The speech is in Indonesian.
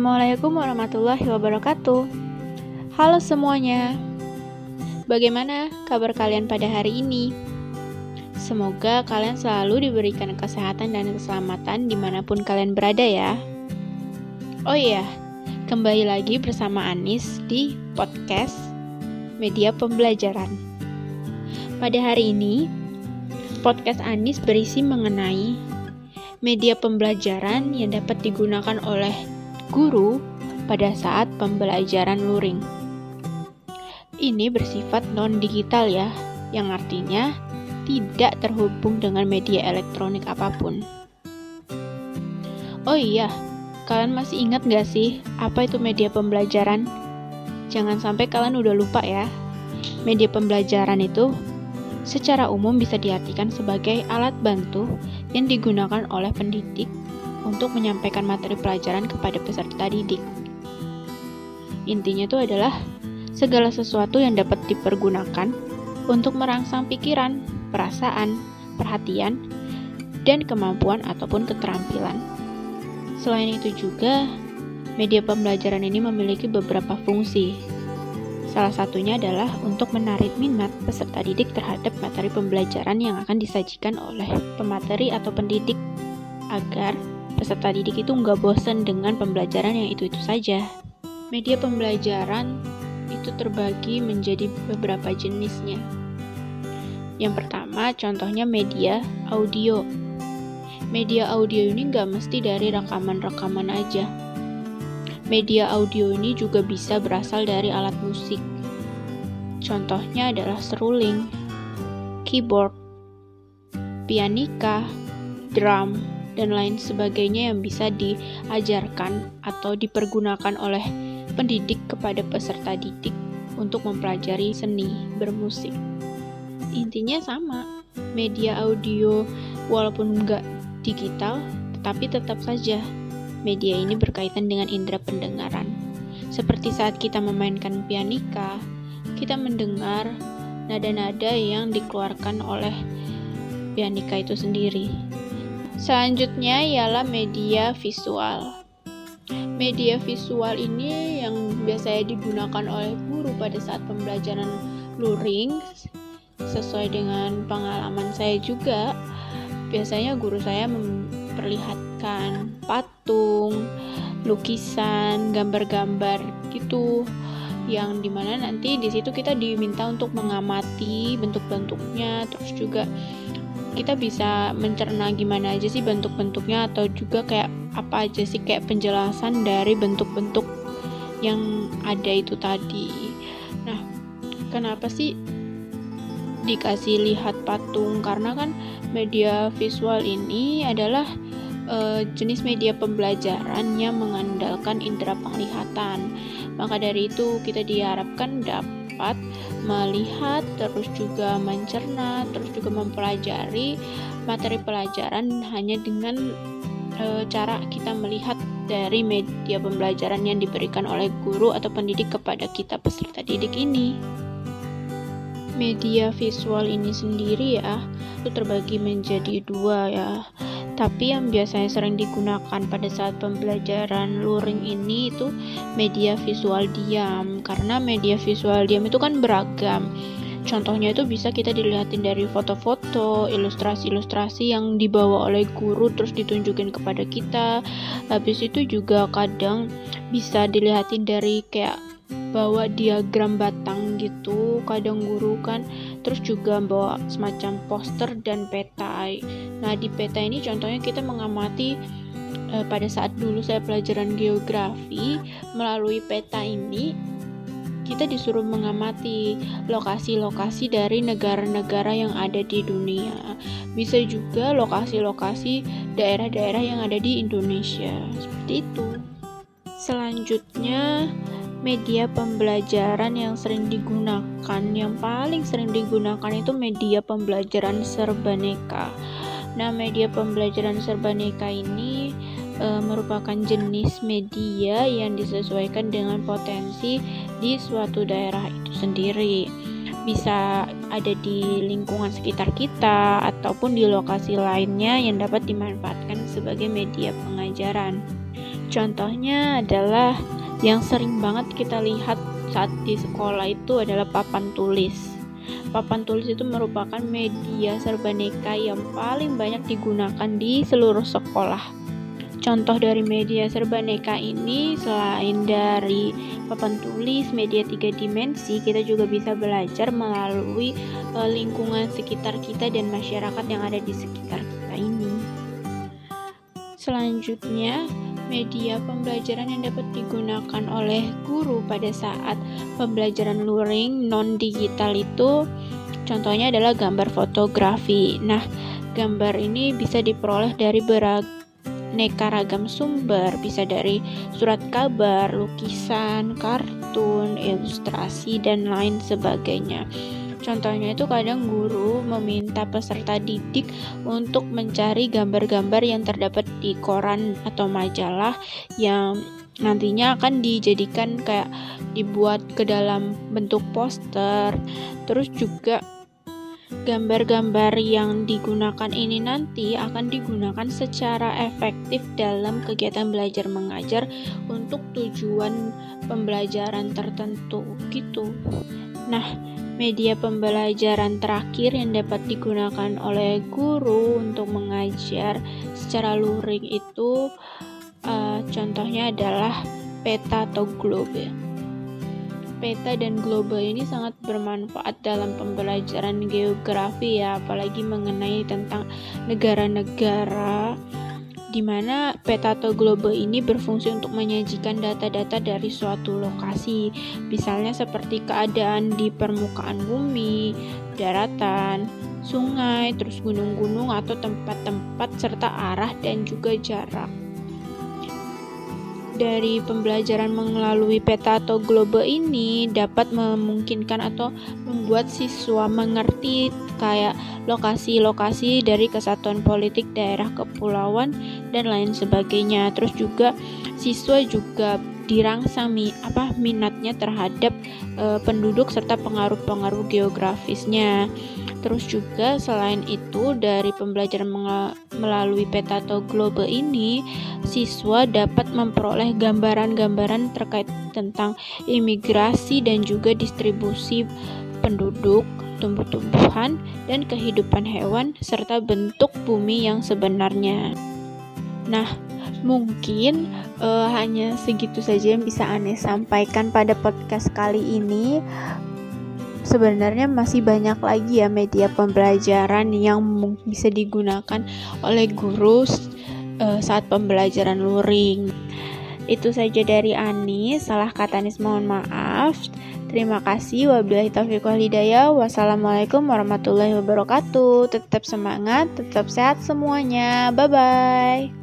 Assalamualaikum warahmatullahi wabarakatuh. Halo semuanya, bagaimana kabar kalian pada hari ini? Semoga kalian selalu diberikan kesehatan dan keselamatan di mana pun kalian berada, ya. Oh iya, kembali lagi bersama Anis di podcast Media Pembelajaran. Pada hari ini, podcast Anis berisi mengenai media pembelajaran yang dapat digunakan oleh guru pada saat pembelajaran luring. Ini bersifat non-digital ya, yang artinya tidak terhubung dengan media elektronik apa pun. Oh iya, kalian masih ingat gak sih apa itu media pembelajaran? Jangan sampai kalian udah lupa ya. Media pembelajaran itu secara umum bisa diartikan sebagai alat bantu yang digunakan oleh pendidik untuk menyampaikan materi pelajaran kepada peserta didik. Intinya itu adalah segala sesuatu yang dapat dipergunakan untuk merangsang pikiran, perasaan, perhatian, dan kemampuan ataupun keterampilan. Selain itu juga, media pembelajaran ini memiliki beberapa fungsi. Salah satunya adalah untuk menarik minat peserta didik terhadap materi pembelajaran yang akan disajikan oleh pemateri atau pendidik agar peserta didik itu nggak bosan dengan pembelajaran yang itu-itu saja. Media pembelajaran itu terbagi menjadi beberapa jenisnya. Yang pertama, contohnya media audio. Media audio ini nggak mesti dari rekaman-rekaman aja. Media audio ini juga bisa berasal dari alat musik. Contohnya adalah seruling, keyboard, pianika, drum, dan lain sebagainya yang bisa diajarkan atau dipergunakan oleh pendidik kepada peserta didik untuk mempelajari seni bermusik. Intinya sama, media audio walaupun nggak digital, tetapi tetap saja media ini berkaitan dengan indera pendengaran. Seperti saat kita memainkan pianika, kita mendengar nada-nada yang dikeluarkan oleh pianika itu sendiri. Selanjutnya ialah media visual. Media visual ini yang biasanya digunakan oleh guru pada saat pembelajaran luring sesuai dengan pengalaman saya juga. Biasanya guru saya memperlihatkan patung, lukisan, gambar-gambar gitu yang di mana nanti di situ kita diminta untuk mengamati bentuk-bentuknya terus juga kita bisa mencerna gimana aja sih bentuk-bentuknya atau juga kayak apa aja sih kayak penjelasan dari bentuk-bentuk yang ada itu tadi. Nah, kenapa sih dikasih lihat patung? Karena kan media visual ini adalah e, jenis media pembelajaran yang mengandalkan indera penglihatan. Maka dari itu kita diharapkan dapat melihat, terus juga mencerna, terus juga mempelajari materi pelajaran hanya dengan e, cara kita melihat dari media pembelajaran yang diberikan oleh guru atau pendidik kepada kita peserta didik ini. Media visual ini sendiri ya, itu terbagi menjadi dua ya. Tapi yang biasanya sering digunakan pada saat pembelajaran luring ini itu media visual diam karena media visual diam itu kan beragam. Contohnya itu bisa kita dilihatin dari foto-foto, ilustrasi-ilustrasi yang dibawa oleh guru terus ditunjukin kepada kita. Habis itu juga kadang bisa dilihatin dari kayak bawa diagram batang gitu kadang guru kan terus juga bawa semacam poster dan peta nah di peta ini contohnya kita mengamati eh, pada saat dulu saya pelajaran geografi melalui peta ini kita disuruh mengamati lokasi-lokasi dari negara-negara yang ada di dunia. Bisa juga lokasi-lokasi daerah-daerah yang ada di Indonesia. Seperti itu. Selanjutnya, media pembelajaran yang sering digunakan yang paling sering digunakan itu media pembelajaran serbaneka nah media pembelajaran serbaneka ini e, merupakan jenis media yang disesuaikan dengan potensi di suatu daerah itu sendiri bisa ada di lingkungan sekitar kita ataupun di lokasi lainnya yang dapat dimanfaatkan sebagai media pengajaran. Contohnya adalah yang sering banget kita lihat saat di sekolah itu adalah papan tulis. Papan tulis itu merupakan media serbaneka yang paling banyak digunakan di seluruh sekolah. Contoh dari media serbaneka ini selain dari papan tulis, media tiga dimensi, kita juga bisa belajar melalui uh, lingkungan sekitar kita dan masyarakat yang ada di sekitar kita ini. Selanjutnya, media pembelajaran yang dapat digunakan oleh guru pada saat pembelajaran luring non digital itu contohnya adalah gambar fotografi. Nah, gambar ini bisa diperoleh dari beraneka ragam sumber, bisa dari surat kabar, lukisan, kartun, ilustrasi, dan lain sebagainya. Contohnya itu kadang guru meminta peserta didik untuk mencari gambar-gambar yang terdapat di koran atau majalah yang nantinya akan dijadikan kayak dibuat ke dalam bentuk poster. Terus juga Gambar-gambar yang digunakan ini nanti akan digunakan secara efektif dalam kegiatan belajar mengajar untuk tujuan pembelajaran tertentu gitu. Nah, media pembelajaran terakhir yang dapat digunakan oleh guru untuk mengajar secara luring itu uh, contohnya adalah peta atau globe. Peta dan global ini sangat bermanfaat dalam pembelajaran geografi ya, apalagi mengenai tentang negara-negara di mana peta atau global ini berfungsi untuk menyajikan data-data dari suatu lokasi, misalnya seperti keadaan di permukaan bumi, daratan, sungai, terus gunung-gunung atau tempat-tempat serta arah dan juga jarak dari pembelajaran melalui peta atau globe ini dapat memungkinkan atau membuat siswa mengerti kayak lokasi-lokasi dari kesatuan politik daerah kepulauan dan lain sebagainya. Terus juga siswa juga dirangsang mi, apa minatnya terhadap e, penduduk serta pengaruh-pengaruh geografisnya. Terus juga selain itu dari pembelajaran melalui peta atau globe ini siswa dapat memperoleh gambaran-gambaran terkait tentang imigrasi dan juga distribusi penduduk, tumbuh-tumbuhan, dan kehidupan hewan serta bentuk bumi yang sebenarnya. Nah, mungkin uh, hanya segitu saja yang bisa aneh sampaikan pada podcast kali ini sebenarnya masih banyak lagi ya media pembelajaran yang bisa digunakan oleh guru uh, saat pembelajaran luring. Itu saja dari Ani, salah kata Anis mohon maaf. Terima kasih. Wabillahi taufiq wal hidayah. Wassalamualaikum warahmatullahi wabarakatuh. Tetap semangat, tetap sehat semuanya. Bye bye.